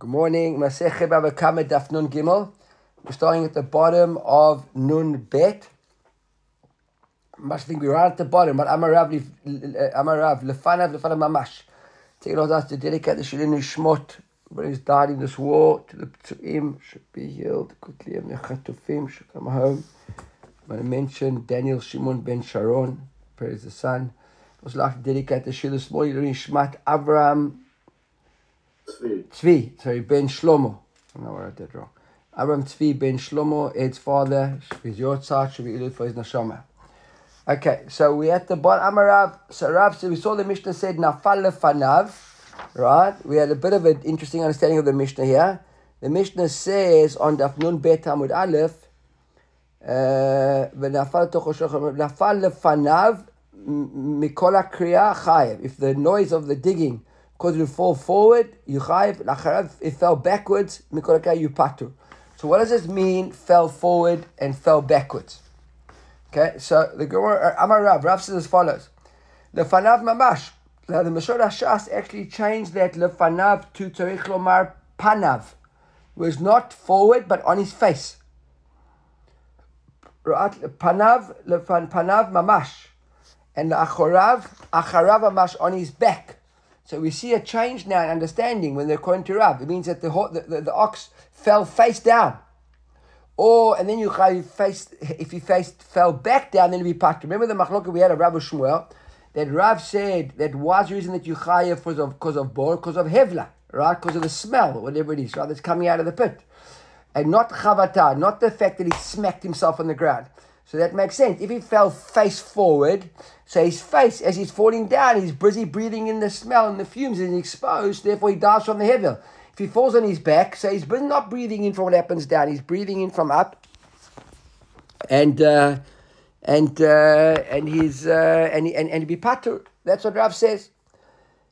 Good morning. Masechet Baba Kama Daf Nun Gimel. We're starting at the bottom of Nun Bet. Must think we're right at the bottom, but Amarav Amarav Lefanav Lefanav Mamash. Take it us to dedicate the Shilin Shmot. Everybody who's died in this war to the Ptsuim should be healed quickly. And the Chatufim should come home. I'm going to mention Daniel Shimon ben Sharon, praise the son. Was like to dedicate the Shil this morning, Shmat Avram Tzvi, sorry, Ben Shlomo. I don't know where I did wrong. Avram Tzvi Ben Shlomo, Ed's father, his Yotzah, should be Ilud for his Nashama. Okay, so we at the bottom, Amarav, so Rav, so we saw the Mishnah said Nafal Lefanav, right? We had a bit of an interesting understanding of the Mishnah here. The Mishnah says on Daf Nun Bet Amud Aleph, ונפל תוכו שוכר, נפל לפניו מכל הקריאה חייב. If the noise of the digging because you fall forward, you chayiv, lacharav, it fell backwards, mikoraka you patu. So what does this mean, fell forward and fell backwards? Okay, so the Gemara, uh, Amar Rav, Rav says as follows. Lefanav mamash. Now the Mashor Hashas actually changed that lefanav to Tarikh Lomar panav. Was not forward, but on his face. Panav, lefan panav mamash. And acharav acharav mamash on his back. So we see a change now in understanding when they're according to Rav. It means that the, the, the, the ox fell face down. Or, and then you face, if he faced, fell back down, then it'd be packed. Remember the machloka we had of Rav Shmuel? That Rav said that was the reason that you chayev was of, because of bor, because of hevla, right? Because of the smell, whatever it is, right? That's coming out of the pit. And not chavata, not the fact that he smacked himself on the ground. So that makes sense. If he fell face forward, so his face, as he's falling down, he's busy breathing in the smell and the fumes and he's exposed, therefore he dies from the hevel. If he falls on his back, so he's not breathing in from what happens down, he's breathing in from up. And uh, and uh, and he's uh, and and and be patur. That's what Rav says.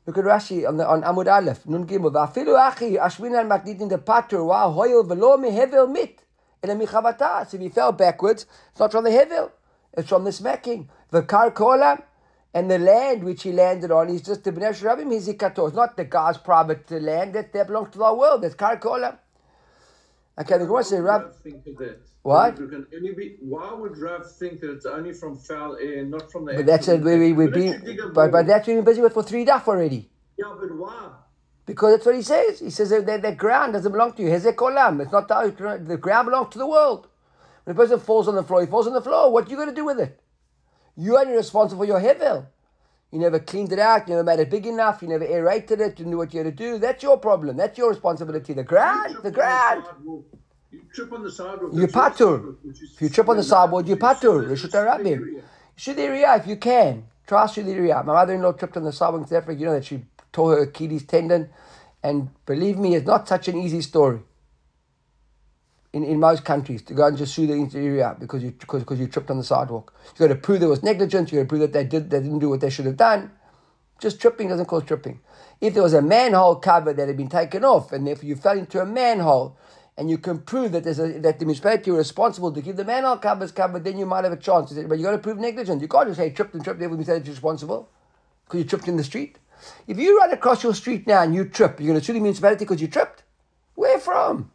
Look at Rashi on the on Amud Aleph. Nun Gimel. Va'afilu achi ashminan maknit in the patur. Wow, hoyel velo mehevel mit. So if he fell backwards, it's not from the hevel, it's from the smacking. The kar kolam and the land which he landed on is just the bnei shrabim hizikato. It's not the guy's private land that, that belongs to the world. That's kar kolam. Okay, the Gemara says, Rav. What? Be, why would Rav think that it's only from foul air, not from the? But that's it. We, we, we've been, but, but that's what we've been busy with for three daf already. Yeah, but why? Because that's what he says. He says that, that, that ground doesn't belong to you. Hezek. It's not the, the ground belongs to the world. When a person falls on the floor, he falls on the floor. What are you going to do with it? You are responsible for your hevel. You never cleaned it out. You never made it big enough. You never aerated it. You knew what you had to do. That's your problem. That's your responsibility. The ground, the ground. You trip on the sidewalk. You patur. If you trip on the sidewalk, you patur. Rishut Arabim. Shudiriya, if you can. Trust Shudiriya. My mother-in-law tripped on the sidewalk in South Africa. You know that she tore her Achilles tendon. And believe me, it's not such an easy story. In, in most countries, to go and just sue the interior because you because, because you tripped on the sidewalk. You got to prove there was negligence. You got to prove that they did they didn't do what they should have done. Just tripping doesn't cause tripping. If there was a manhole cover that had been taken off, and therefore you fell into a manhole, and you can prove that there's a, that the municipality were responsible to keep the manhole covers covered, then you might have a chance. But you got to prove negligence. You can't just say tripped and tripped. You say you're responsible because you tripped in the street. If you run across your street now and you trip, you're going to sue the municipality because you tripped? Where from?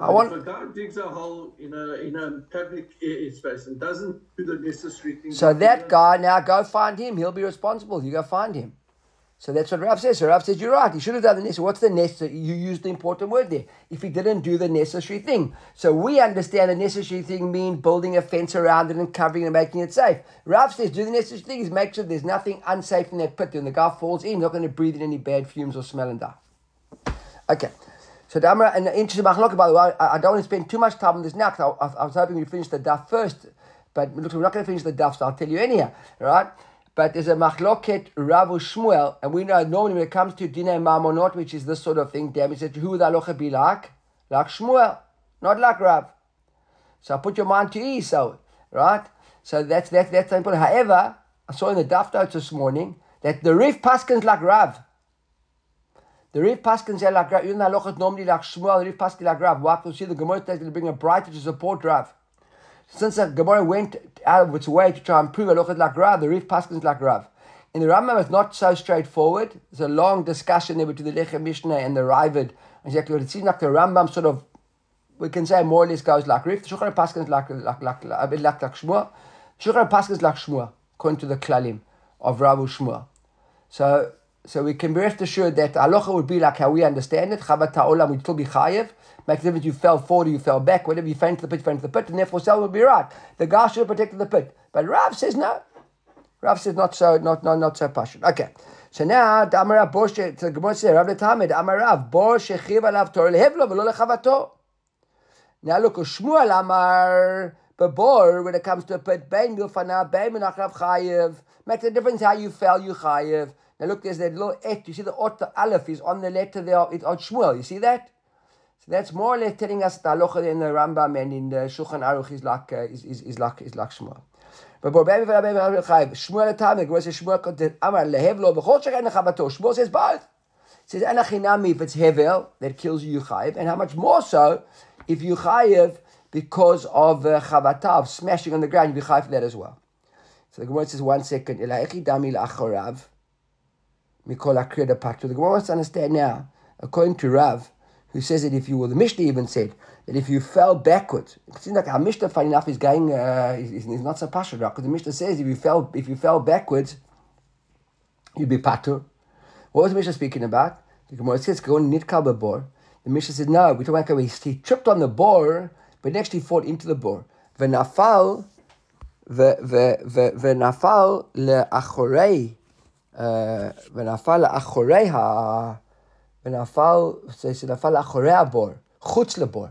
I want. If a guy digs a hole in a in a public space and doesn't do the necessary things. So that guy now go find him. He'll be responsible. You go find him. So that's what Rav says. So Rav says you're right. He should have done the necessary. What's the necessary? You used the important word there. If he didn't do the necessary thing, so we understand the necessary thing mean building a fence around it and covering and making it safe. Rav says do the necessary thing is make sure there's nothing unsafe in that pit. When the guy falls in, he's not going to breathe in any bad fumes or smell and die. Okay. So the and interesting machlok, by the way, I, I, don't want to spend too much time on this now because I, I, I, was hoping we'd finish the daf first. But look, we're not going to finish the daf, so I'll tell you anyhow, right? But there's a machloket Ravu Shmuel, and we know normally when it comes to dinah mamonot, which is this sort of thing, damn, said, who would halacha be like? Like Shmuel, not like Rav. So put your mind to ease, so right. So that's that's that's important. However, I saw in the daf notes this morning that the Rif Paskins like Rav. The Rif Paskins are like Rav. Even the halacha normally like Shmuel, the Rif Paskins like Rav. Why? Because see the Gemara is bring a brighter to support Rav since the Gemara went out of its way to try and prove look like Rav, the Rif Paskins like Rav. In the Rambam, it's not so straightforward. There's a long discussion there between the Lechem Mishnah and the Raavad. Exactly it seems like the Rambam sort of, we can say more or less goes like Rif. The Shulchan Paskin is like, like, like, a bit like, like Shmuel. Shulchan Paskin is like Shmuel, according to the Klalim of Ravu Shmuel. So, so we can be rest assured that halacha would be like how we understand it. Chavat ha'olam would still be chayev. Makes a difference you fell forward or you fell back. Whatever you fell into the pit, you fell into the pit, and therefore Sel would be right. The guy should have protected the pit. But Rav says no. Rav says not so, not not not so passionate. Okay. So now, Damarav Bor She, the Gemara says, Rav Tamid, Amarav Bor Shechiv Alav Torah Lehevlo V'lo Lechavato. Now look, Shmuel Amar Babor, when it comes to a pit, Bein Milfana, Bein Menachrav Chayev. Makes a difference how you fell, you Chayev. Now look, there's that little et. You see the ot, the aleph is on the letter there. It's on Shmuel. You see that? So that's more or less telling us the halacha in the Rambam and in the Shulchan Aruch is like uh, is, is, is like is like Shmuel. But Shmuel Tam, the Gemara says Shmuel Amar lehevlo v'chol shechen chavato. Shmuel says both. It says anachinami if it's hevel that kills you chayiv, and how much more so if you chayiv because of uh, chavatav smashing on the ground, you be chayiv for that as well. So the Gemara says one second. Elachi dami la'achorav mikol akriyad patu. The Gemara wants to understand now, according to Rav, who says that if you well, the Mishnah even said that if you fell backwards, it seems like our Mishnah, funny enough, is going, uh, is, is not so pasha because the Mishnah says if you fell, if you fell backwards, you'd be patur. What was the Mishnah speaking about? The Gemara says, go on nitkal bor. The Mishnah says, no, we're talking about he tripped on the bor, but he fought into the bor. V'nafal, v'nafal le'achorei, ונפל לאחורי ה... ונפל, שנפל לאחורי הבור, חוץ לבור.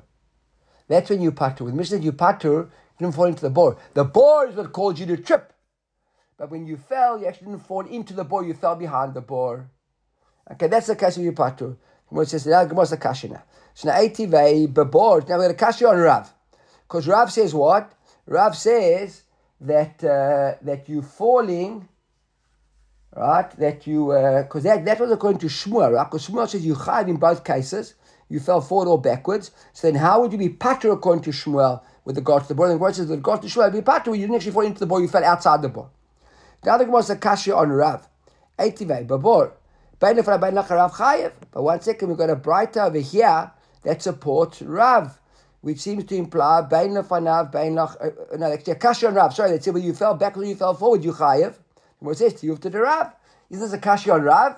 That's when you patur. With Mishnah, you patur, you didn't fall into the bore. The bore is what caused you to trip. But when you fell, you actually didn't fall into the bore, you fell behind the bore. Okay, that's the case of you patur. Gemara says, now Gemara's the kashina. So now eitivei bebor. Now we're going to kashi on Rav. Because Rav says what? Rav says that uh, that you falling right? That you, because uh, that, that was according to Shmuel, right? Because Shmuel says you chayv in both cases, you fell forward or backwards. So then how would you be pater according to Shmuel with the regard to the boy? And the says with regard to Shmuel, be pater, you didn't actually fall into the boy, you fell outside the boy. Now the Gemara says kasha on Rav. Eitivei, babor. But one second, we've got a brighter over here that supports Rav, which seems to imply Bain lefanav, Bain lach. No, actually, kasha on Rav. Sorry, they say well, you fell backwards, you fell forward, you chayev. What says to you to the Rav? Is this a kashi on Rav?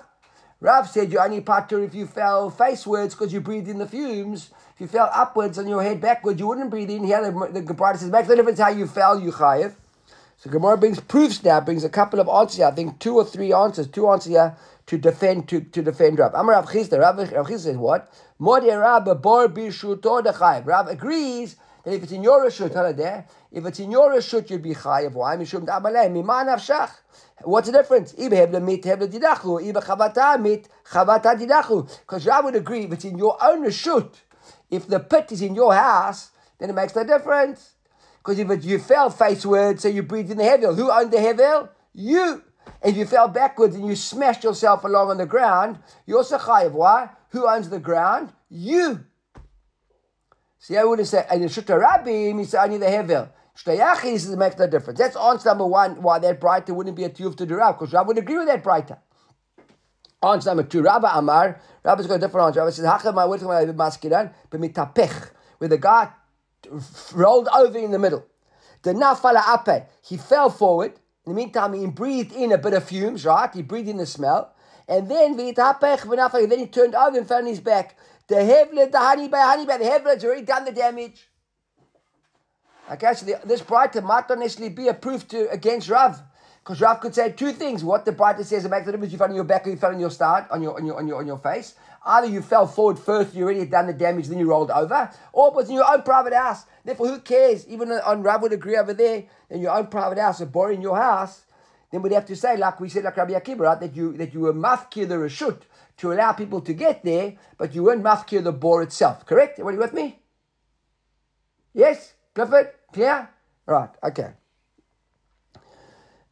Rav said you only pater if you fell facewards because you breathed in the fumes. If you fell upwards and your head backwards, you wouldn't breathe in. Here the, the Gemara says, makes no difference how you fell, you chayev. So Gemara brings proofs now, brings a couple of answers here. I think two or three answers, two answers here to defend to, to defend Rav. Amar Rav Chisda, Rav, Rav Chisda says what? Modi Rav bor bishuto. Rav agrees that if it's in your reshut, there, if it's in your reshut, you'd be chayev. Why? Mishum da'amalei miman avshach. What's the difference? Because I would agree if it's in your own reshut, if the pit is in your house, then it makes no difference. Because if it, you fell facewards, so you breathed in the hevel, who owned the hevel? You. And if you fell backwards and you smashed yourself along on the ground, you're also chayiv. Why? Who owns the ground? You. See, I wouldn't say, and in Shutta Rabbi, he said only the hevel. Shtayachis it makes no difference. That's answer number one, why that brighter wouldn't be a tiyuv to the Rav, because Rav would agree with that brighter. Answer number two, Rabbi Amar, Rabbi's got a different answer. Rabbi says, Hacham, my word, maskiran, b'mitapech, where the guy rolled over in the middle. The nafala ape, he fell forward. In the meantime, he breathed in a bit of fumes, right? He breathed in the smell. And then, then he turned over and fell on his back. The hevlet, the honey by honey by the hevlet's already done the damage. Okay, so this brighter might not necessarily be a proof to against Rav. Because Rav could say two things. What the brighter says it makes the difference you fell on your back or you fell on your start, on your on your on your on your face. Either you fell forward first, you already had done the damage, then you rolled over, or it was in your own private house. Therefore, who cares? Even on Rav would agree over there, in your own private house, a bor in your house, then we'd have to say, like we said, like Rabbi Akiva, right, that you that you were mafkir the reshut to allow people to get there, but you weren't mafkir the bor itself. Correct? You with me? Yes, Clifford, clear? Right. Okay.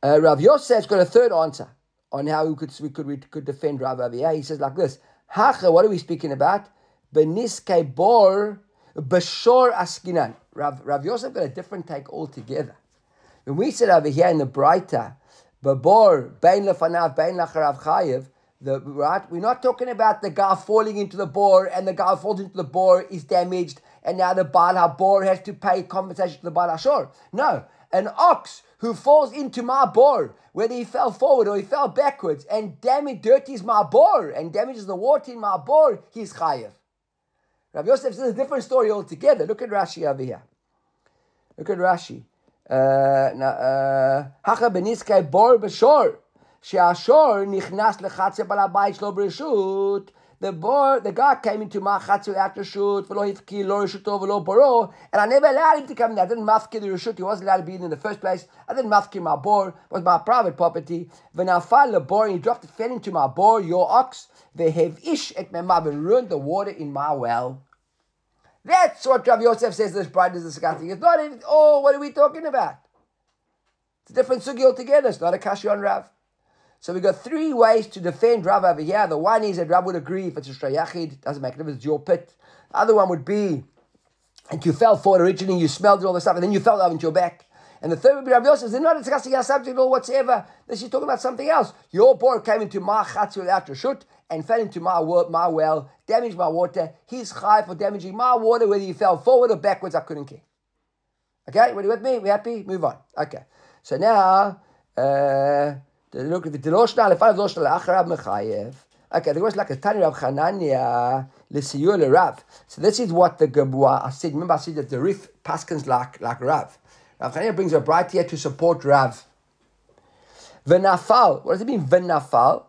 Uh, Rav Yosef's got a third answer on how we could we could we could defend Rav Aviyah. He says like this: Hacha, what are we speaking about? Beniske bor bashor askinan. Rav Rav Yosef got a different take altogether. When we said over here in the brighter, Babor, Bain Lefanav, Bain Lacharav Chayev, the, right? We're not talking about the guy falling into the bore and the guy falls into the bore is damaged and now the Baal HaBor has to pay compensation to the Baal HaShor. No, an ox who falls into my bore, whether he fell forward or he fell backwards and damage dirties my bore and damages the water in my bore, he's chayev. Rabbi Yosef says a different story altogether. Look at Rashi over here. Look at Rashi. Uh, uh, Hacha beniskei She'ashor nichnas lechatze bal habayit shlo b'reshut. The boy, the guy came into my chatzu after shoot, v'lo hivki lo reshuto v'lo boro, and I never allowed him to come in. I didn't mafki the shoot. He wasn't allowed to be in in the first place. I didn't mafki my bor. It was my private property. V'nafal lebor, and he dropped it fell into my bor, your ox. V'hev ish et memav, and ruined the water in my well. That's what Rav Yosef says this bride is disgusting. It's not, oh, what are we talking about? It's a different sugi altogether. It's not a kashi on Rav. So we've got three ways to defend Rav over here. The one is that Rav would agree if it's a Shrayachid, doesn't make a difference, it's your pit. The other one would be, and you fell for it originally, you smelled all the stuff, and then you fell over into your back. And the third would be Rav Yosef, they're not discussing our subject or whatsoever. This is talking about something else. Your boy came into my chatz without your shoot and fell into my, my well, damaged my water. He's high for damaging my water, whether he fell forward or backwards, I couldn't care. Okay, are you with me? We happy? Move on. Okay. So now, uh, look, if the loshna lefav loshna leacharav mechayev. Okay, there was like a Tani Rav Chananya l'siyur l'Rav. So this is what the Gabua said. Remember, I said that the Rif paskins like like Rav. Rav Chananya brings a bright here to support Rav. V'nafal. What does it mean? V'nafal.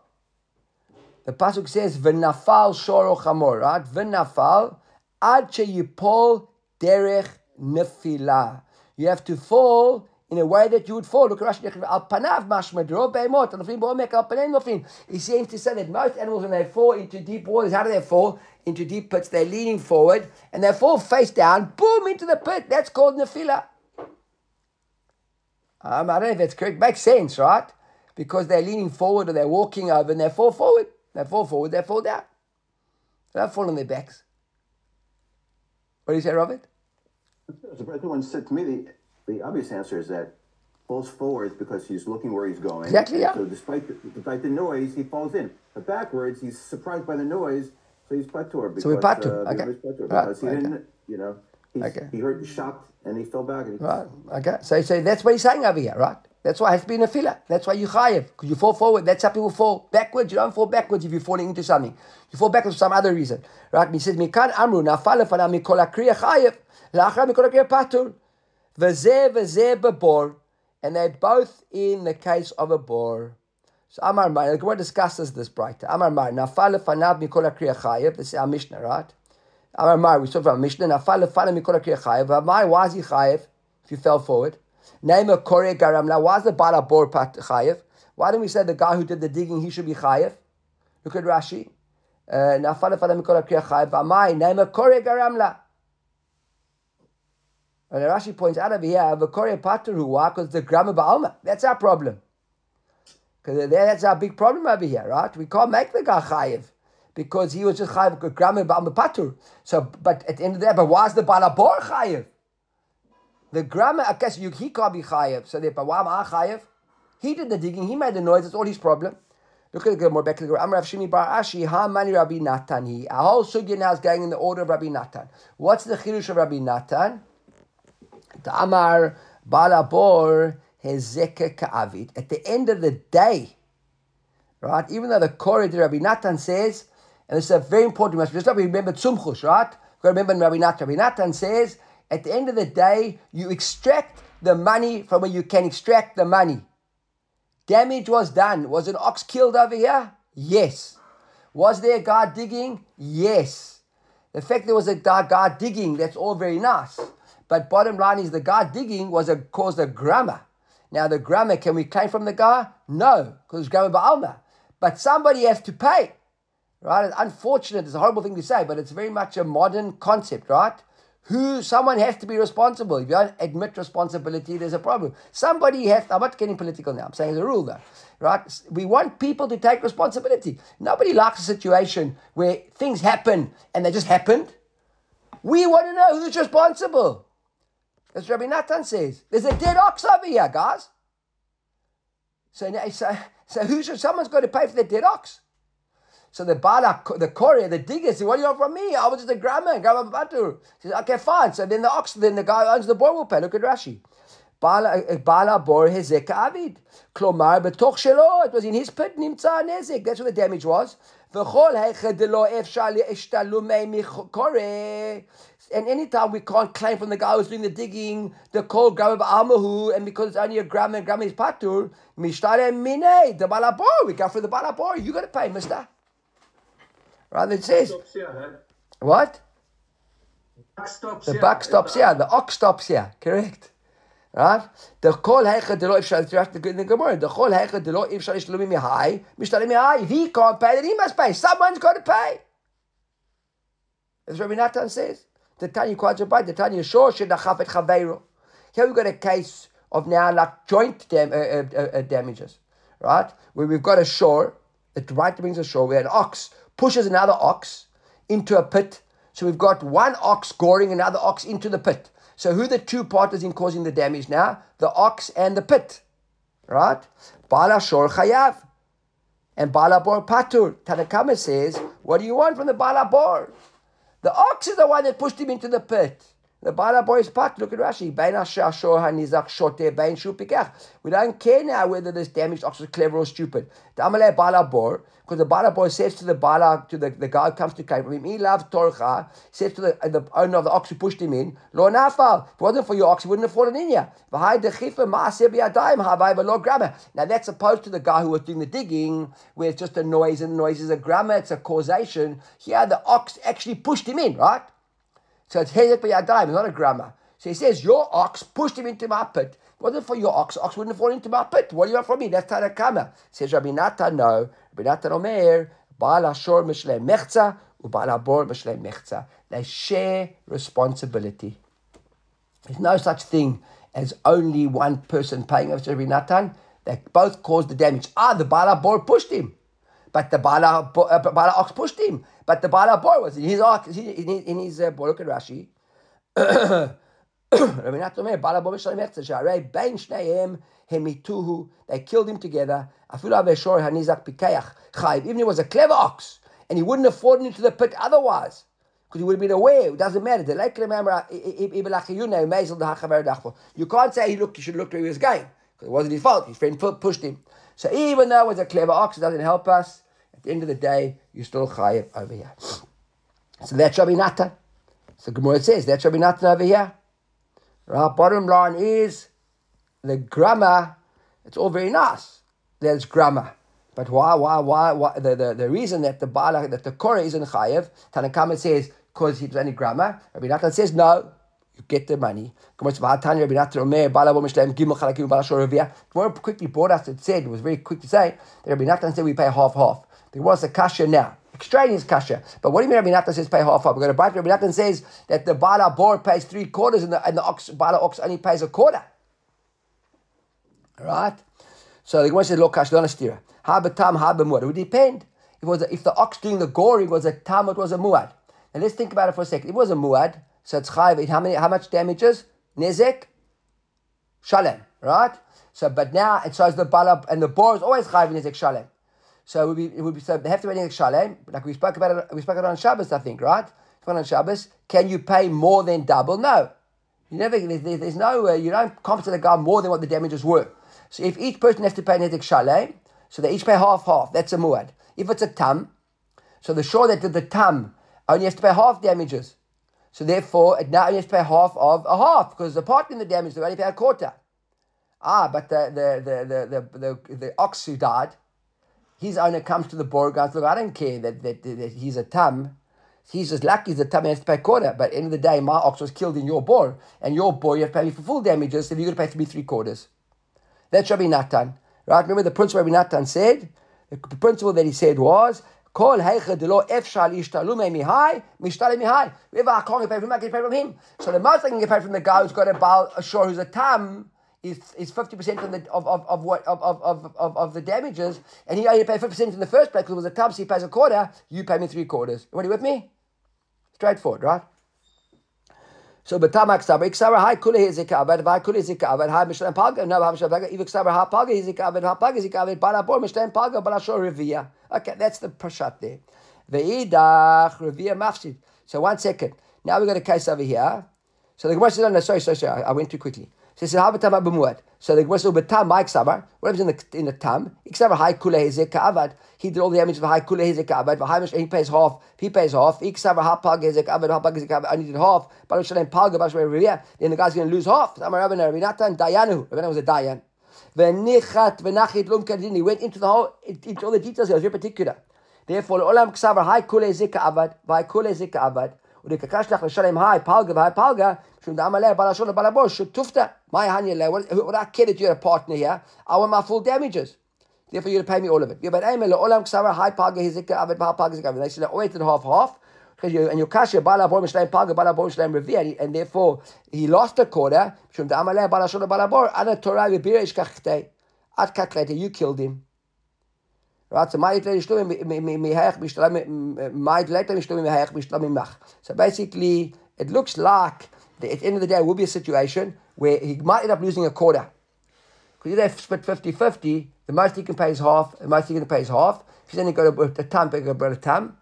The pasuk says v'nafal shoro chamor. Right? V'nafal ad sheyipol derech nefila. You have to fall in a way that you would fall. Look at Rashi, al panav mashma dro be'emot, and the bo mek al panen nofin. He seems to say that most animals, when they fall into deep waters, how do they fall? Into deep pits, they're leaning forward, and they fall face down, boom, into the pit. That's called nefila. Um, I don't know if that's correct. Makes sense, right? Because they're leaning forward or they're walking over and they fall forward. They fall forward, they fall down. They don't fall on their backs. What do you say, Robert? Someone said to me the obvious answer is that falls forward because he's looking where he's going. Exactly. Yeah. So despite the, despite the noise, he falls in. But backwards, he's surprised by the noise, so he's patur. Because, so we patur. Uh, okay. Because right. he didn't, you know, okay. he heard shocked and he fell back. And he right. Okay. So, so that's what he's saying over here, right? That's why it has to be in a filler. That's why you chayev. Because you fall forward. That's how people fall backwards. You don't fall backwards if you're falling into something. You fall backwards for some other reason. Right? He says, Mikan amru nafal lefana mikol akriya chayev. La'achra mikol akriya patur. Vazeh vazeh babor, and they're both in the case of a bor. So Amar Mar, the Gemara discusses this brighter. Amar Mar, nafal fanav mikol kriya chayev. This is our Mishnah, right? Amar Mar, we talked about Mishnah. Nafal fanav mikol kriya chayev. Amar, why is he chayev? If you fell forward, name a kore garam. Now, why is the bala bor pat chayev? Why don't we say the guy who did the digging he should be chayev? Look at Rashi. Uh, nafal fanav mikol kriya chayev. Amar, name a kore garam and Rashi points out over here, V'korei pater huwa, because the grammar ba'alma. That's our problem. Because that's our big problem over here, right? We can't make the guy chayiv because he was just chayiv grammar ba'alma patur. So, but at the end of the day, but why is the balabor chayiv? The grammar, I guess you, he can't be chayiv. So, but why am I chayiv? He did the digging. He made the noise. That's all his problem. Look at the more back to the Amr Shimi Bar Ashi, Ha Mani Rabbi Natan. Our whole sugya now is going in the order of Rabbi Natan. What's the chirush of Rabbi Natan? Amar Balabor Hezeke Ka'avid. At the end of the day, right, even though the Korah Rabbi Natan says, and this is a very important message, just remember Tzumchush, right? Got to remember Rabbi Natan. Rabbi Natan says, at the end of the day, you extract the money from where you can extract the money. Damage was done. Was an ox killed over here? Yes. Was there a guy digging? Yes. The fact there was a guy digging, that's all very nice. But bottom line is the guy digging was a caused a grammar. Now the grammar, can we claim from the guy? No, because it's grammar ba'alma. But somebody has to pay. Right? It's unfortunate, it's a horrible thing to say, but it's very much a modern concept, right? Who someone has to be responsible. If you don't admit responsibility, there's a problem. Somebody has I'm not getting political now, I'm saying as a rule though. Right? We want people to take responsibility. Nobody likes a situation where things happen and they just happened. We want to know who's responsible. As Rabbi Natan says, there's a dead ox over here, guys. So, so, so who should, someone's got to pay for the dead ox. So the bala, the courier, the digger said, what do you want from me? I was just a grandma, grandma Batur. He says, okay, fine. So then the ox, then the guy who owns the boar will pay. Look at Rashi. Bala uh, bor hezek avid. Klomar betoch shelo. It was in his pit, nimtza nezek. That's what the damage was. V'chol heichad delo efshal ishtalumei michore. And anytime we can't claim from the guy who's doing the digging, the call grandma ba'amahu, and because it's only a grandma and grandma is patur, mishtare mine, the balabor. We go for the balabor. You got to pay, mister. Right? It says, what? The buck stops here. The ox stops here. Correct. Right? The kol heichad delo ifshal the in the Gemara. The kol heichad delo ifshal ishlumi mihai mishtalim mihai. If he can't pay, then he must pay. Someone's got to pay. As Rabbi Natan says, the Tanya Quadrabai, the Tanya Shor Shedachaf et Chaveiro. Here we've got a case of now like joint dam- uh, uh, uh, uh, damages, right? Where we've got a shore, it right brings a shore, where an ox pushes another ox into a pit. So we've got one ox goring another ox into the pit. So who the two partners in causing the damage now? The ox and the pit, right? Bala shor chayav. And Balabor Patur. Tanakama says, What do you want from the Balabor? The ox is the one that pushed him into the pit. The Balabor is Patur. Look at Rashi. Bein Asher Shor Hanizak Shote Bein Shupikach. We don't care now whether this damaged ox was clever or stupid. The Amalei Balabor, because the Balabor says to the Bala, to the, the guy who comes to claim him, he loves Torcha, says to the, the owner of the ox who pushed him in, Lo Nafal. If it wasn't for your ox, he wouldn't have fallen in here. Now that's opposed to the guy who was doing the digging, where it's just a noise, and the noise is a grammar, it's a causation. Here the ox actually pushed him in, right? So it's hezek b'yadayim, not a grammar. So he says, your ox pushed him into my pit. If it wasn't for your ox, ox wouldn't have fallen into my pit. What do you want from me? That's Tanakama. Says Rabbi Natan, no. Rabbi Natan Omer, Baal Ashor Mishle Mechza, Ubaal Abor Mishle Mechza. They share responsibility. There's no such thing as only one person paying to Rabbi Natan. They both caused the damage. Ah, the Bala Bor pushed him. But the Bala, uh, Bala ox pushed him. But the Bala Bor was in his ox, in his, uh, Bor. Look at Rashi. They killed him together. Even it was a clever ox, and he wouldn't have fallen into the pit otherwise because he would have been aware. It doesn't matter. You can't say he looked. He should have looked where he was going because it wasn't his fault. His friend pushed him. So even though it was a clever ox, it doesn't help us. The end of the day, you're still chayiv over here. So that's Rabbi Natan. So Gemara says that's Rabbi Natan over here. Right. Bottom line is the grammar. It's all very nice. There's grammar. But why, why, why, why? The, the, the reason that the Bala, that the Korah isn't chayev, Tanakama says, because he was only grammar. Rabbi Natan says, no, you get the money. Gemara quickly brought us, it said, it was very quick to say, that Rabbi Natan said we pay half-half. There was a kasha now. Extraneous kasha. But what do you mean Rabbi Natan says pay half-half? We're going to break Rabbi Natan says that the Bala Bor pays three quarters and the, and the ox, Bala Ox only pays a quarter. Right? So the Gemara says, "Lo kash lo nastira." Haba tam, haba muad. It would depend. If it was a, if the ox doing the goring was a tam, it was a muad. Now let's think about it for a second. It was a muad, so it's chayiv. How many? How much damages? Nezek, shalem. Right. So, but now it shows the bala and the boar is always chayiv nezek shalem. So it would be it would be so they have to be nezek shalem. Like we spoke about it. We spoke about it on Shabbos, I think. Right. On Shabbos, can you pay more than double? No. You never. There's, there's no. Uh, you don't compensate a guy more than what the damages were. So if each person has to pay nezek shalem, so they each pay half half. That's a muad. If it's a tam, so the shore that did the tam only has to pay half damages. So therefore, it now only has to pay half of a half because the part in the damage they only pay a quarter. Ah, but the the the the the, the, the ox who died, his owner comes to the boar and goes, look, I don't care that, that, that he's a tam. He's just lucky he's a tam and has to pay quarter. But at the end of the day, my ox was killed in your boar, and your boar you have to pay me for full damages, so you're going to pay to me three quarters. That's Rabbi Natan. Right? Remember the principle Rabbi Natan said? The principle that he said was, Kol heicha de lo efshal mihai, mishtale mihai. Whoever I can't get paid from, I get paid from him. So the most I can get paid from the guy who's got a baal ashore who's a tam is is fifty percent of the of, of, of what of, of, of, of, the damages, and he only paid fifty percent in the first place because it was a tam, so he pays a quarter. You pay me three quarters. Are you with me? Straightforward, right? So betamak sabar iksabar hai kule hizikavad vai kule hizikavad hai mishlam paga no ha mishlam paga even iksabar ha paga hizikavad ha paga hizikavad bala bor mishlam paga bala shor revia. Okay, that's the prashat there. Ve'idach revia mafsid. So one second. Now we got a case over here. So the Gemara says, no, no, sorry, sorry, sorry, I went too quickly. So he says, "Habatam b'muad." So the Gemara says, oh, "Betam ma'ik sabar." What happens in the in the tam? Iksabar high kule hezek ka'avad. He did all the damage of high kule hezek ka'avad. V'hai he pays half. He pays half. Iksabar ha pag hezek ka'avad. Ha pag hezek ka'avad. I needed half. Baruch shalem pag. Baruch shalem Then the guy's going to lose half. Amar Rabbi Natan Dayanu. Rabbi was a Dayan. V'nichat v'nachit lum. He went into the whole into all the details. He was very particular. Therefore, olam ksabar high kule hezek ka'avad. V'hai kule hezek ka'avad. ולקקשלח לשלם היי פלגה והי פלגה, שום דאמר לה בלשון לבלבוש, שתופתא, my honey לה, what I care that you're a partner here, I want my full damages. Therefore, you're to pay me all of it. But aim לעולם כסבר היי פלגה הזיקה עבד והי פלגה זיקה. They said, wait and half half. Because you, and your kasha bala bor mishleim paga bala bor mishleim revi, and therefore he lost a quarter. Shum da'amar leh bala shona bala bor. Ana Torah v'bira ish kachtei. At kaklete, you killed him. Right, so my So basically, it looks like that at the end of the day, will be a situation where he might end up losing a quarter. Because if they split 50 50, the most he can pay is half, the most he can pay is half. If he's only got a, a tam, bigger a tam.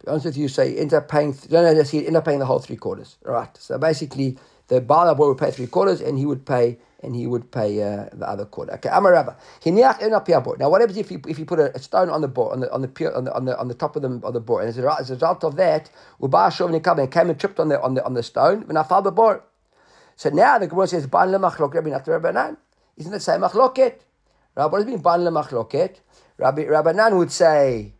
To be honest with you, so he ends up paying, no, no, he end up paying the whole three quarters. Right, so basically, the Baal boy would pay three quarters and he would pay and he would pay uh, the other quarter. Okay, Amarava. Now, what happens if you if you put a, stone on the board on the on the on the on the, on the top of the of the board, and as a, as a result of that, and came and tripped on the on the on the stone, and I found the board. So now the Gemara says, "Ban lemachlok Rabbi Rabbanan." Isn't it same machloket? Rabbi, what does it mean ban lemachloket? Rabbi Rabbanan would say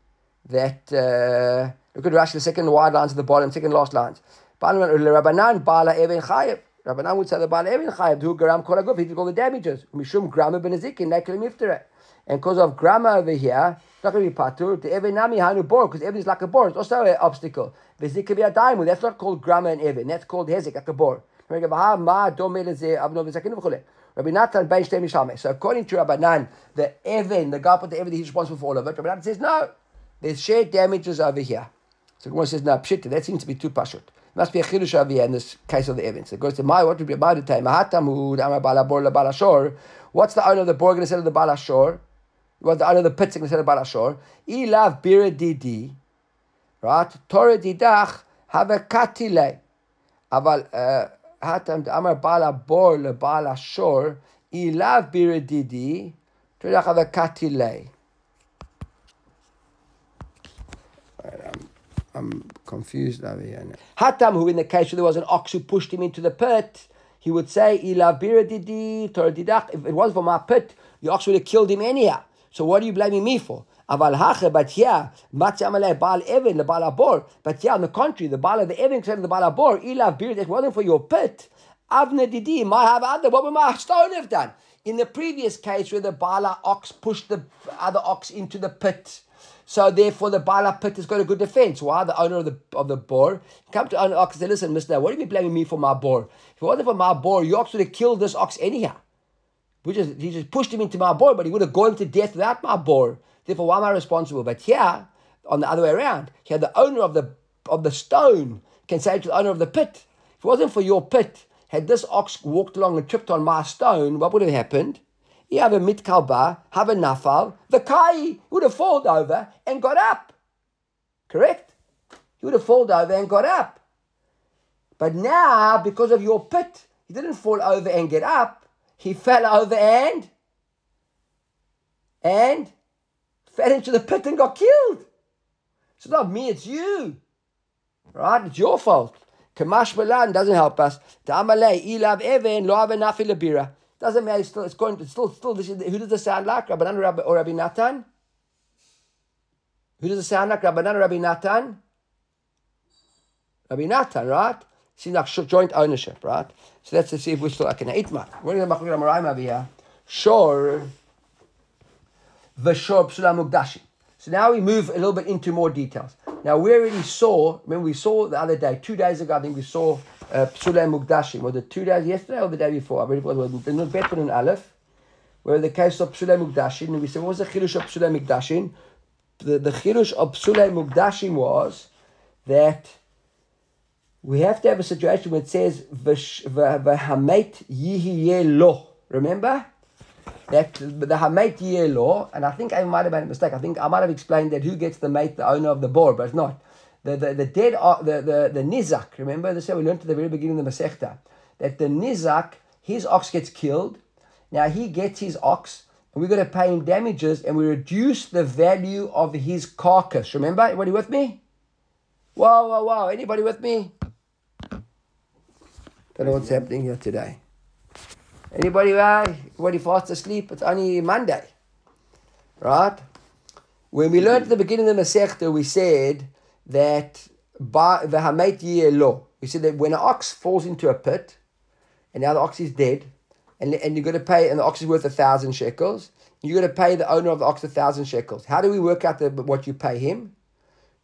that. Uh, look at Rashi, the second wide lines at the bottom, second last lines. Ban Rabbanan bala even chayev. Rabbanan would say the Baal Evin Chayav, do Gram Koraguf, he did all the damages. Mishum Grama ben Ezekin, Nekli Mifteret. And because of Grama over here, it's not going to be Patur, the Evin Nami Hanu Bor, because Evin is like a bor, it's also an obstacle. Vezik be a diamond, that's not called Grama and Evin, that's called Hezek, like a bor. Rabbi Natan ben Shtei Mishame. So according to Rabbanan, the Evin, the guy put the Evin, he's responsible for all of it. Rabbanan says, no, there's shared damages over here. So one says, no, pshit, that seems to be too pashut must be a chidush aviyah in this case of the evidence. It goes to my what would be time. Amar balabor lebalashor. What's the owner of the borg instead of the balashor? What's the owner of the pit instead of balashor? Ilav birididi. Right? Torah didach have a katile. Aval uh, hatam amar balabor lebalashor. Ilav birididi. Torah have a katile. I'm confused over here now. Hatam, who in the case where there was an ox who pushed him into the pit, he would say, If it was for my pit, the ox would have killed him anyhow. So what are you blaming me for? Aval hache, but yeah, matzamaleh baal even the baal abor. But yeah, on the contrary, the baal of the even said the baal abor, ila bir, it wasn't for your pit. Avne didi, might have other. What would my stone have done? In the previous case where the bala ox pushed the other ox into the pit, so therefore, the Bala pit has got a good defense. Why? The owner of the of the boar come to owner ox and say, "Listen, Mister, what are you blaming me for my boar? If it wasn't for my boar, your ox would have killed this ox anyhow. We just he just pushed him into my boar, but he would have gone to death without my boar. Therefore, why am I responsible? But here, on the other way around, here the owner of the of the stone can say to the owner of the pit, "If it wasn't for your pit, had this ox walked along and tripped on my stone, what would have happened?" You have a mitkalba, have a nafal, the kai would have fallen over and got up. Correct? He would have fallen over and got up. But now, because of your pit, he didn't fall over and get up. He fell over and and fell into the pit and got killed. It's not me, it's you. Right? It's your fault. Kamash Malan doesn't help us. Ta'amalei ilav even lo ave nafi labira. Doesn't matter. It's still, it's going. It's still, still. This is, who does it sound like? Rabbanan or Rabbi, or Rabbi Natan? Who does it sound like? Rabbanan or Rabbi Natan? Rabbi Natan, right? Seems like joint ownership, right? So let's see if we're still like an Itmar. We're going to make a over here. Sure. V'shor psula mugdashi. So now we move a little bit into more details. Now we already saw. Remember, we saw the other day, two days ago. I think we saw Mugdashim. Was it two days yesterday or the day before? I forgot. It was better than Aleph. Where the case of Mugdashim, and we said, what was the Chirush of Mugdashim? The, the Chirush of Mugdashim was that we have to have a situation where it says v'hamet yihye lo. Remember that the hamet yihye lo, and I think I might have made a mistake. I think I might have explained that who gets the mate, the owner of the boar, but it's not. The, the, the dead, the, the, the nizak, remember this is we learned at the very beginning of the Masechta, that the nizak, his ox gets killed, now he gets his ox, and we're going to pay him damages, and we reduce the value of his carcass. Remember, everybody with me? Wow, wow, wow! Anybody with me? Don't know what's happening here today. Anybody, uh, anybody fast asleep? It's only Monday, right? When we learned at the beginning of the Masechta, we said that by the Hamet law, we said that when an ox falls into a pit, and now the ox is dead, and, and you're going to pay, and the ox is worth a thousand shekels, you're going to pay the owner of the ox a thousand shekels. How do we work out the, what you pay him?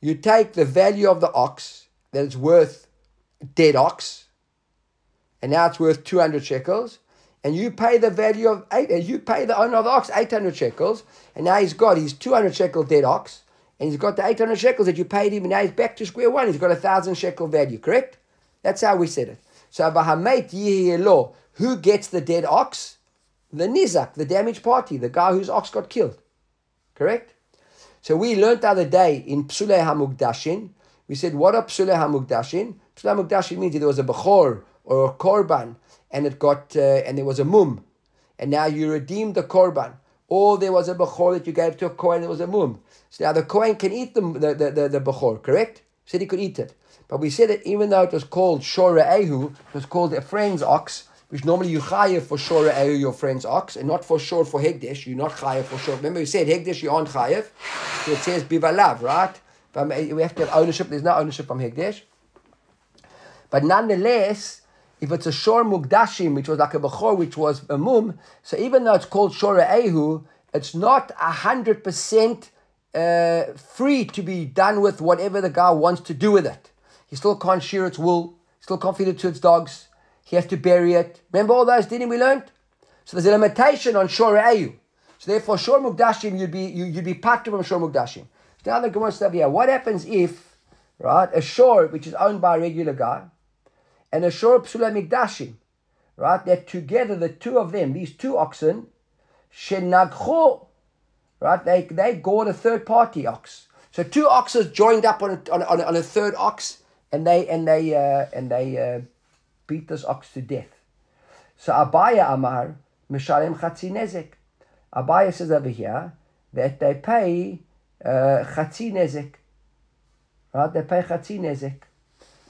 You take the value of the ox that it's worth dead ox, and now it's worth 200 shekels, and you pay the value of eight, you pay the owner of the ox 800 shekels, and now he's got his 200 shekel dead ox, and he's got the 800 shekels that you paid him, and now he's back to square one. He's got a thousand shekel value, correct? That's how we said it. So, Bahamait Yihilo, who gets the dead ox? The Nizak, the damaged party, the guy whose ox got killed. Correct? So we learned the other day in Psule HaMugdashin, we said, what are Psule HaMugdashin? Psule HaMugdashin means there was a Bechor or a Korban, and it got, uh, and there was a Mum, and now you redeemed the Korban. Or there was a Bechor that you gave to a Kohen, there was a Mum. So now the Kohen can eat the, the, the, the, Bechor, correct? Said he could eat it. But we said that even though it was called Shora Ehu, it was called a friend's ox, which normally you chayev for Shora Ehu, your friend's ox, and not for Shor for Hegdesh. You're not chayev for Shor. Remember, we said Hegdesh, you aren't chayev. So it says Bivalav, right? We have to have ownership. There's no ownership from Hegdesh. But nonetheless, if it's a Shor Mugdashim, which was like a Bechor, which was a Mum, so even though it's called Shora Ehu, it's not a hundred percent uh, free to be done with whatever the guy wants to do with it. He still can't shear its wool. He still can't feed it to its dogs. He has to bury it. Remember all those, didn't we learn? So there's a limitation on Shor Ayu. So therefore, Shor Mugdashim, you'd be, you, would be packed from Shor Mugdashim. So now the Gemara says here, what happens if, right, a Shor, which is owned by a regular guy, and a Shor Psula Mugdashim, right, that together, the two of them, these two oxen, Shenagcho, right, they, they gored a third party ox. So two oxes joined up on a, on, on, on a third ox, and they and they uh, and they uh, beat this ox to death. So Abaya Amar Mishalem Chatzi Nezek. Abaya says over here that they pay uh, Chatzi Nezek. Right, they pay Chatzi Nezek.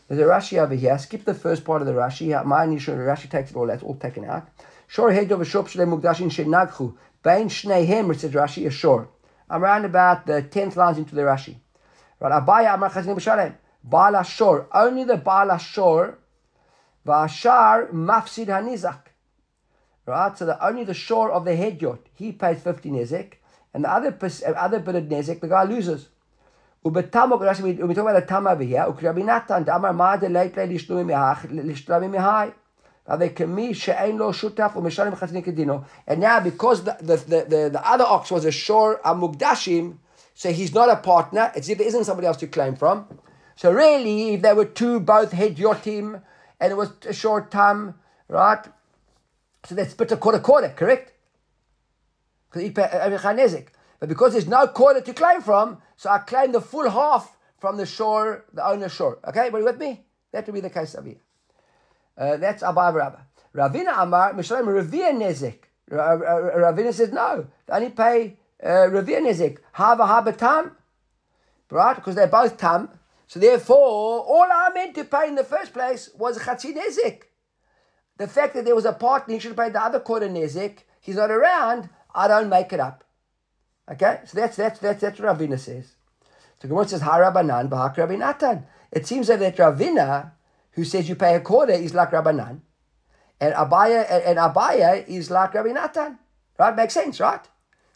There's a Rashi over here. Skip the first part of the Rashi. My initial Rashi takes it all. That's all taken out. Shor head of a shop shle mugdashin shenagchu. Bain shneihem, says Rashi, is shor. I'm around about the tenth lines into the Rashi. Right, Abaya Amar Chazin B'Shalem. Baal Ashor. Only the Baal Ashor Vashar mafsid hanizak. Right, so the, only the shore of the head yacht, he pays 50 nezek, and the other other bit of nezek, the guy loses. Ubetamok, we talk about the tam over here, Ukrabi Natan, Damar Made Leitle Lishlumi Mihai. And now, because the, the, the, the, the other ox was a shore Amugdashim, so he's not a partner, it's if there isn't somebody else to claim from. So really, if there were two, both head yotim, and it was a short time, right? So that's split a quarter quarter, correct? Uh, but because there's no quarter to claim from, so I claim the full half from the shore, the owner's shore. Okay, are you with me? That would be the case over here. Uh, that's Abba Rabba. Ravina Amar, Mishalim Ravia Nezik. Ravina says, no, they only pay uh, Ravia Nezik. Hava Haba Tam. Right? Because they're both Tam. So therefore, all I meant to pay in the first place was a Chatzi Nezik. The fact that there was a partner, he should have paid the other quarter Nezik. He's not around, I don't make it up. Okay? So that's that's that's that's what Ravina says. So Gemara says, Harabanan Bahak Rabinatan. It seems that that Ravina, who says you pay a quarter, is like Rabbanan. And Abaya and Abaya is like Rabinatan. Right? Makes sense, right?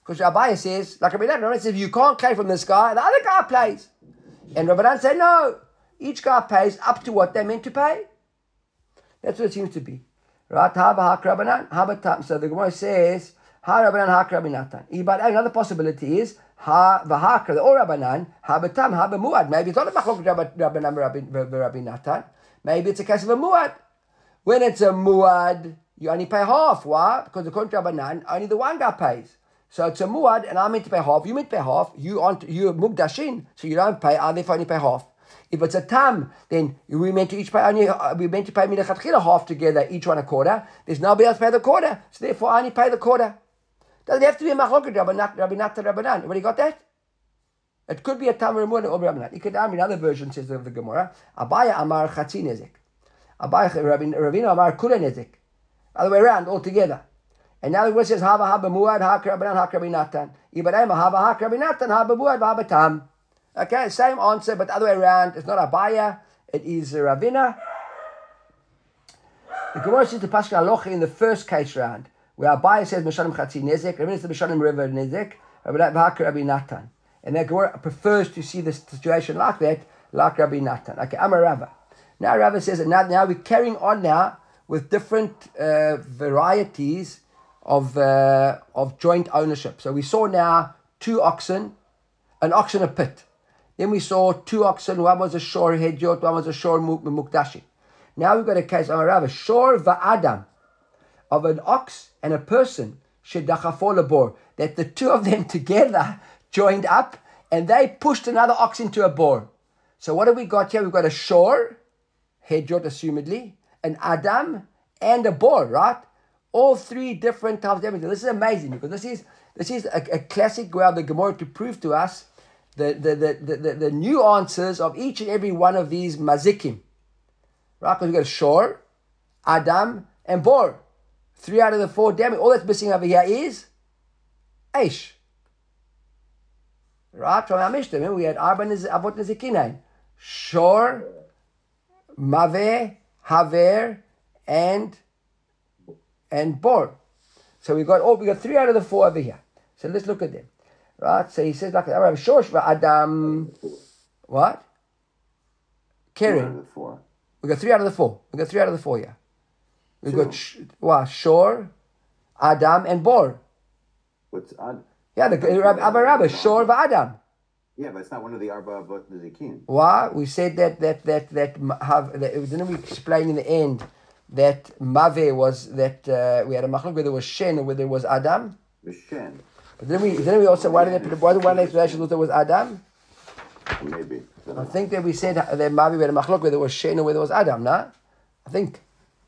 Because Abaya says, like Rabinatan, Rabbi says, if you can't claim from this guy, the other guy plays. And Rabbanan say, no, each guy pays up to what they're meant to pay. That's what it seems to be. Right? So the Gemara says, Ha Rabbanan Ha Rabinatan. But another possibility is, Ha v'hakra, or Rabbanan, ha betam, ha b'muad. Maybe it's not a machlok Rabbanan Rabbi Natan. Maybe it's a case of a muad. When it's a muad, you only pay half. Why? Because according to Rabbanan, only the one guy pays. So it's a muad, and I'm meant to pay half. You meant to pay half. You aren't. You're so you don't pay. I therefore only pay half. If it's a tam, then we meant to each pay only. Uh, we meant to pay minachatchila half together, each one a quarter. There's nobody else pay the quarter, so therefore I only pay the quarter. Doesn't have to be a machloket Rabbi Natan Rabbanan. Everybody got that? It could be a Tamar Ramuna or Rabbanan. You could have another version says of the Gemara. Abaya Amar Chatzi Nezek. Abaya Ravina Amar Kula Nezek. Other way around altogether. And now the word says Hava Haba Muad Hak Rabbanan Hak Rabbi Natan. Ibrahim Hava Hak Rabbi Natan Haba Muad Haba Tam. Okay, same answer, but other way around. It's not Abaya. It is Ravina. The Gemara says the Pascha Alocha in the first case round where Abai says Mishanim Chatzi Nezek, Rabbi says Mishanim River Nezek, Rabbi Natan. And that Gemara prefers to see the situation like that, like Rabbi Natan. Okay, I'm a Rava. Now Rava says that now, now we're carrying on now with different uh, varieties of uh, of joint ownership. So we saw now two oxen, an oxen a pit. Then we saw two oxen, one was a shore hedjot, one was a shore mukdashi. Now we've got a case, I'm a Rava, shore va'adam of an ox and a person, bor, that the two of them together joined up and they pushed another ox into a bore. So what have we got here? We've got a shore, hedjot assumedly, an adam, and a bore, right? All three different types of damage. This is amazing because this is this is a, a classic way of the Gemara to prove to us the, the, the, the, the, nuances of each and every one of these mazikim. Right? Because we've got a shore, adam, and bore. Three out of the four damage. All that's missing over here is Aish. Right? From our Mishnah, we had Avot Nezikinain. Shor, Mave, Haver, and and Bor. So we got oh we got three out of the four over here. So let's look at them. Right? So he says like Arab Shor Adam what? Karen. We got three out of the four. We got three out of the four here. We've got sh- what? Shor, Adam, and Bor. What's Ad? Yeah, the Abba Rabba, Shor, of Adam. Yeah, but it's not one of the Arba but the Zikin. Why? We said that that that that have that, didn't we explain in the end that Mave was that uh, we had a machlok whether it was Shen or whether it was Adam. The Shen. But then we then we also why did they why the one explanation was it was Adam? Maybe. I, I think that we said that Mave we had a machlok whether it was Shen or whether it was Adam. No, I think.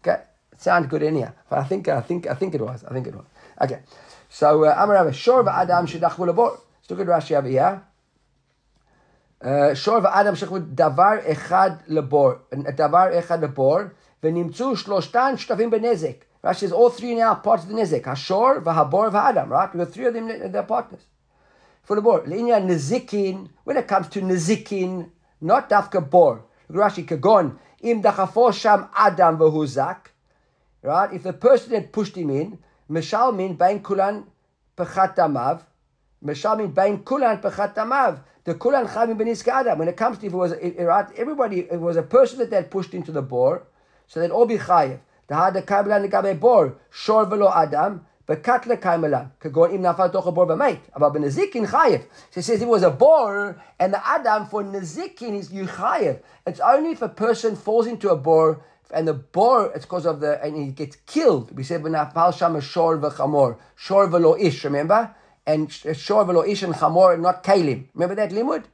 Okay sound good in here. But I think I think I think it was. I think it was. Okay. So uh, Amar uh, Shor Adam Shidachul Abor. Let's look at Rashi over here. Shor Adam Shidachul Davar Echad Labor. Uh, davar Echad Labor. Venimtzu Shloshtan Shtavim Benezek. Rashi says all three now part of the Nezek. Hashor, Vahabor, Vahadam. Right? We got three of them. They're partners. For the bor, Linya Nezikin. When it comes to Nezikin, not Dafka Bor. Rashi Kagon. Im Dachafo Sham Adam Vahuzak right? If the person had pushed him in, Meshalmin Bain Kulan Pechatamav, Meshalmin Bain Kulan Pechatamav, the Kulan Chavim Beniska When it comes to if it was, right, everybody, it was a person that they had pushed into the bore, so they'd all be chayev. The Hada Kaimelan Gabe Bor, Shor Velo Adam, bekatle Kaimelan, Kagon Im Nafal Tocha Bor Bamait, about Benazikin chayev. So says it was a bore, and the Adam for Nazikin is yuchayev. It's only if a person falls into a bore and the boar, it's because of the, and he gets killed. We said, "V'nafal sham shor v'chamor, shor v'lo ish." Remember, and uh, shor v'lo ish and chamor, not kalim. Remember that limud.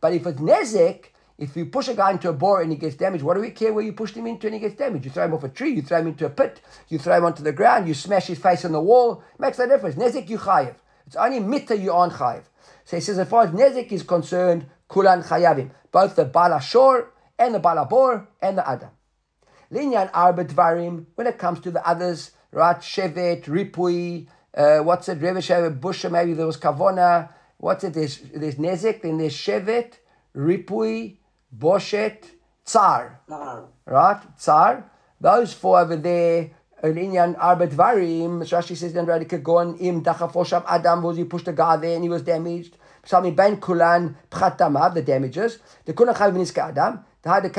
But if it's nezek, if you push a guy into a bore and he gets damaged, what do we care where you pushed him into and he gets damaged? You throw him off a tree, you throw him into a pit, you throw him onto the ground, you smash his face on the wall. Makes no difference. Nezek you chayiv. It's only mitta you aren't chayiv. So he says, as far as nezek is concerned, kulan chayavim. Both the bala shor and the bala bor and the adam. Linyan arba dvarim, when it comes to the others, right, shevet, ripui, uh, what's it, Reveshevet, busha, maybe there was kavona, what's it, there's, there's nezek, then there's shevet, ripui, boshet, tsar, right, tsar, those four over there, Linyan arba dvarim, Rashi says then, right, kagon im dachafosham adam, was he pushed a guy there and he was damaged, Something ben kulan pchatamav, the damages, the kulan chayiv niska adam, the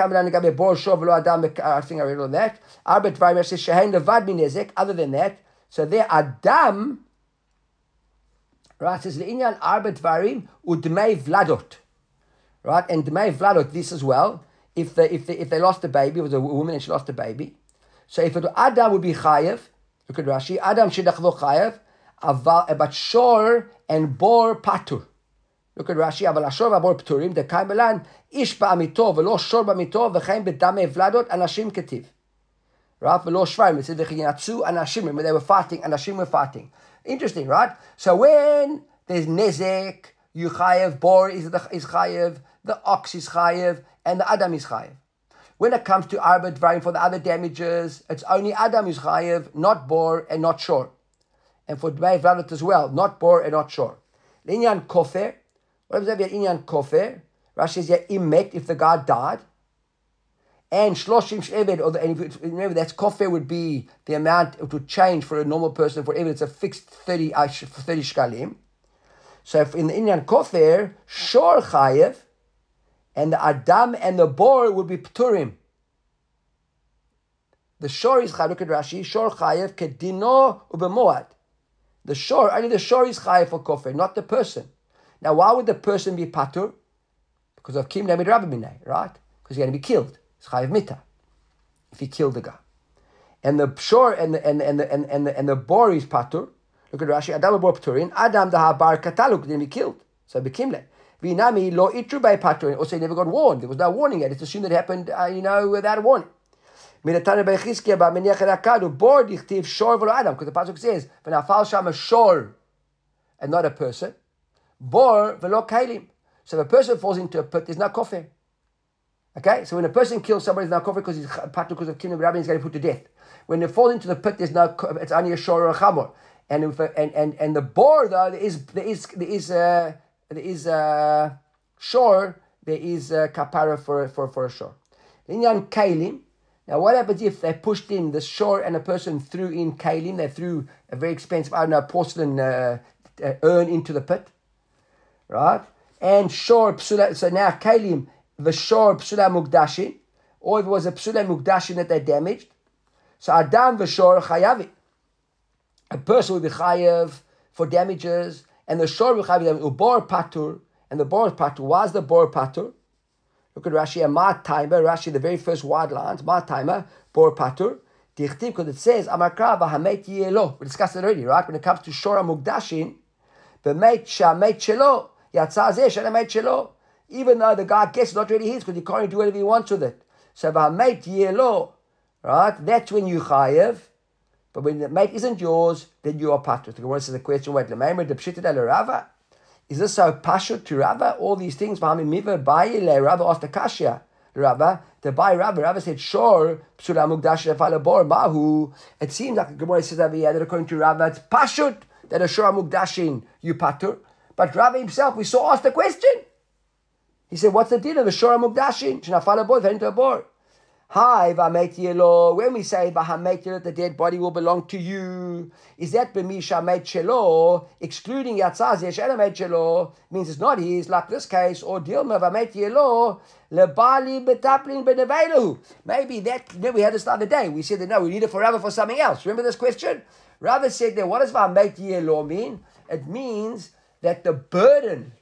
the. Other than that, so there adam Right, says Inyan Arba Dvarim Udmei Vladot. Right, and Dmei Vladot, this as well. If they, if they, if they lost a baby, it was a woman and she lost a baby. So if it, Adam would be Chayev, look at Rashi, Adam Shidachlo Chayev, but Shor and Bor Patur. Look at Rashi, אבל השור והבור פטורים, דקאי מלן, איש בעמיתו ולא שור בעמיתו, וכן בדמי ולדות, אנשים כתיב. Right? ולא שברים, it says, וכי ינצו אנשים, remember they were fighting, אנשים were fighting. Interesting, right? So when there's nezek, you chayev, bor is, the, is chayev, the ox is chayev, and the adam is chayev. When it comes to arba dvarim for the other damages, it's only adam who's chayev, not bor and not shor. And for dmei vladot as well, not bor and not shor. Linyan kofer, what that mean? Inyan kofer. Rashi says, yeah, imet, if the guy died. And shloshim sheved, or the, and remember that's kofer would be the amount it would change for a normal person. For even it's a fixed 30, uh, sh- 30 shkalim. So if in the Inyan kofer, shor chayev, and the adam and the bor would be pturim. The shor is chayev, look at Rashi, shor chayev kedino ubemoad. The shor, only the shor is chayev for kofer, not the person. Now, why would the person be patur? Because of kim nemid rabbi minay, right? Because he's going to be killed. It's chayev mita if he killed the guy. And the shor and the and the, and the, and, and the, and the bor is patur. Look at Rashi. Adam bor paturin. Adam the habar kataluk didn't be killed. So bekimle. Vinami lo itru by paturin. Also, he never got warned. There was no warning yet. It's assumed that it happened, uh, you know, without warning. Minatana bechizkia ba meniach rakadu bor dichtiv shor v'lo Adam. Because the pasuk says, "V'nafal sham a shor," and not a person. Bor v'lo kalim. So if a person falls into a pit, there's no kofir. Okay, so when a person kills somebody, there's no kofir because he's part because of kingdom rabbi, he's going to put to death. When they fall into the pit, there's no. It's only a shor or a chamor. And if, and and and the bor though there is there is there is there is uh, shor there is uh, kapara for for for a shor. Inyan kalim. Now, what happens if they pushed in the shore and a person threw in kalim? They threw a very expensive, I don't know, porcelain uh, uh, urn into the pit, right? And shore psula. So now kalim, the shore psula mugdashin, or if it was a psula mugdashin that they damaged. So adam the v'shor chayavi. A person would be chayav for damages, and the shore will chayav ubor patur, and the bor patur. Is the bor patur? Look at Rashi, a ma timer, Rashi, the very first wide lines, ma timer, bor patur. Dichtiv, because it says, Amakra yelo. We discussed it already, right? When it comes to Shora Mugdashin, v'met shamet shelo, Even though the guy gets not really his, because he can't do whatever he wants with it. So v'hamet yelo, right? That's when you chayev. But when the mate isn't yours, then you are patur. The Gemara says the question, wait, l'meimer de Rava? Is this so pashut to Rava? All these things, V'hami miva bayi le Rava the kasha. Rava, the by Rava, Rava said, sure, psula mahu. It seems like the Gemara says over here that according to Rava, it's pashut that a shor mugdashin you patur. But Rava himself, we saw, asked the question. He said, what's the deal of the shor mugdashin? Shnafala bor, into a bor. Hi, Vametiyelo. When we say Vahametiyelo, the dead body will belong to you, is that Bemisha Metchelo, excluding Yatzaz Metchelo, means it's not his, like this case, or Dilma Vametiyelo, Lebali Betaplin Benevelu. Maybe that, we had this the other day. We said that no, we need it forever for something else. Remember this question? Rava said that what does Vametiyelo mean? It means that the burden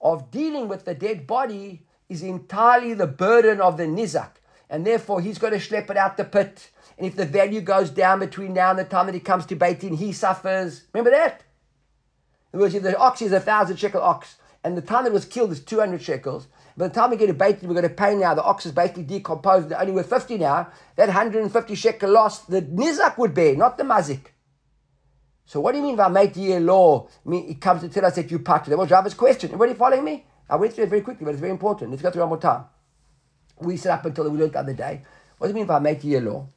of dealing with the dead body is entirely the burden of the Nizak and therefore he's got to schlep it out the pit. And if the value goes down between now and the time that he comes to Beit Din, he suffers. Remember that? In other words, if the ox is a thousand shekel ox, and the time it was killed is 200 shekels, by the time we get to Beit Din, we're going to pay now, the ox is basically decomposed, they're only worth 50 now, that 150 shekel loss, the nizak would bear, not the mazik. So what do you mean by law? It comes to tell us that you part. That was Rava's question. Everybody following me? I went through it very quickly, but it's very important. Let's go through it one more time we said up until we learned the other day. What do you mean by law?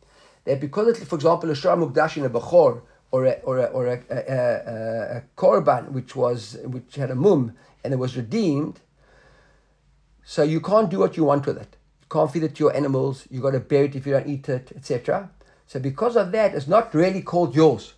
That because, it's, for example, a Shah Mukdash in a Bechor or a, or a, or a, a, a, a Korban, which was which had a mum and it was redeemed, so you can't do what you want with it. You can't feed it to your animals. You got to bury it if you don't eat it, etc. So because of that, it's not really called yours.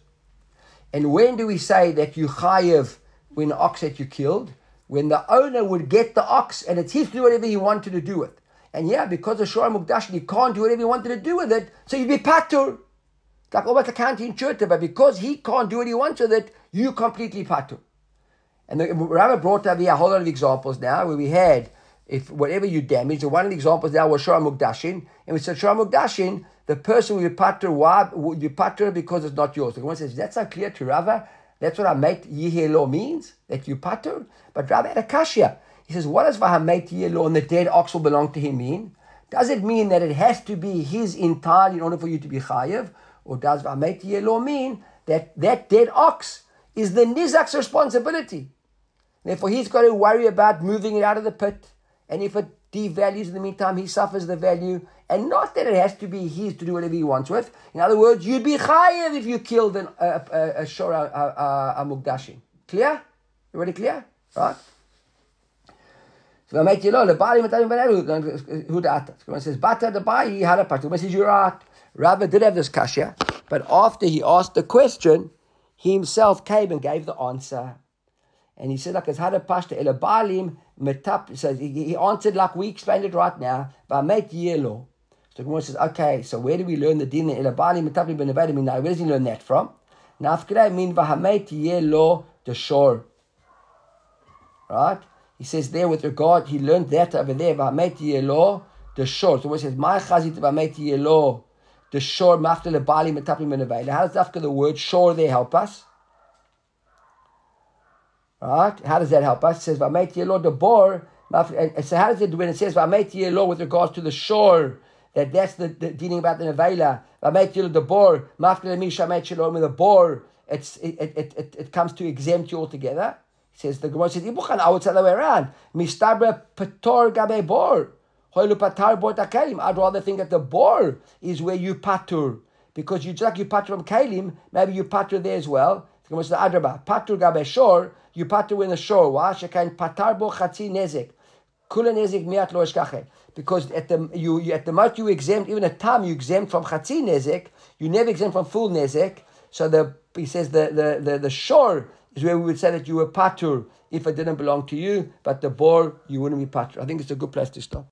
And when do we say that you chayev when the ox that you killed? When the owner would get the ox and it's his to do whatever he wanted to do with. And yeah, because of Shor Mukdash, you can't do whatever you wanted to do with it, so you'd be patur. It's like almost a counterintuitive, but because he can't do what he wants with it, you completely patur. And the Rabbi brought up here a whole lot of examples now where we had if whatever you damage, and one of the examples now was Shara Mugdashin, and we said Shara Mugdashin, the person will be pater, why you pater because it's not yours. The one says, that's not clear to Rava. That's what Hamet Yihelo means, that you pater. But Rava had a kashya. He says, what does Vahamet Yihelo and the dead ox will belong to him mean? Does it mean that it has to be his entirely in order for you to be chayiv? Or does Vahamet Yihelo mean that that dead ox is the nizak's responsibility? Therefore, he's got to worry about moving it out of the pit. And if it devalues in the meantime, he suffers the value. And not that it has to be his to do whatever he wants with. In other words, you'd be chayiv if you killed an, a, a, a shora, a, a, a mugdashin. Clear? Everybody clear? Right? So make you know the body who that. When says bata the body he had a part. When says you're right. Rabbi did have this kasha, but after he asked the question, he himself came and gave the answer. And he said, like, it's had a pashta, ele balim metap. So he, he answered like we explained it right now, but make yellow. So Gemara says, okay, so where do we learn the din ele balim metap ben Now, where does he learn that from? Nafkira mean vahamet yellow the shore. Right? He says there with regard, he learned that over there, vahamet yellow the shore. So it says, my chazit vahamet yellow the shore mafter le balim metap ben How does after the word shore there help us? Right? How does that help us? It says, V'ameiti Lord the bor. So how does it when it says V'ameiti Lord with regards to the shore? That that's the, the dealing about the nevela. V'ameiti Lord the bor. Mafter misha Lord with the bor. It's it, it, it, it comes to exempt you altogether. It says the Gemara says Ibuchan. I would say the way around. Mistabra pator gabe bor. I'd rather think that the bor is where you patur. Because you just like you patur from kalim, maybe you patur there as well. The Gemara says Adraba. Patur gabe shore you pater in the shore. Why? Patar bo chatzi nezek. Kula nezek miat lo eshkachet. Because at the you, you at the most you exempt even a tam you exempt from chatzi nezek. You never exempt from full nezek. So the he says the the the, the shore is where we would say that you were patur if it didn't belong to you, but the bor you wouldn't be patur. I think it's a good place to stop.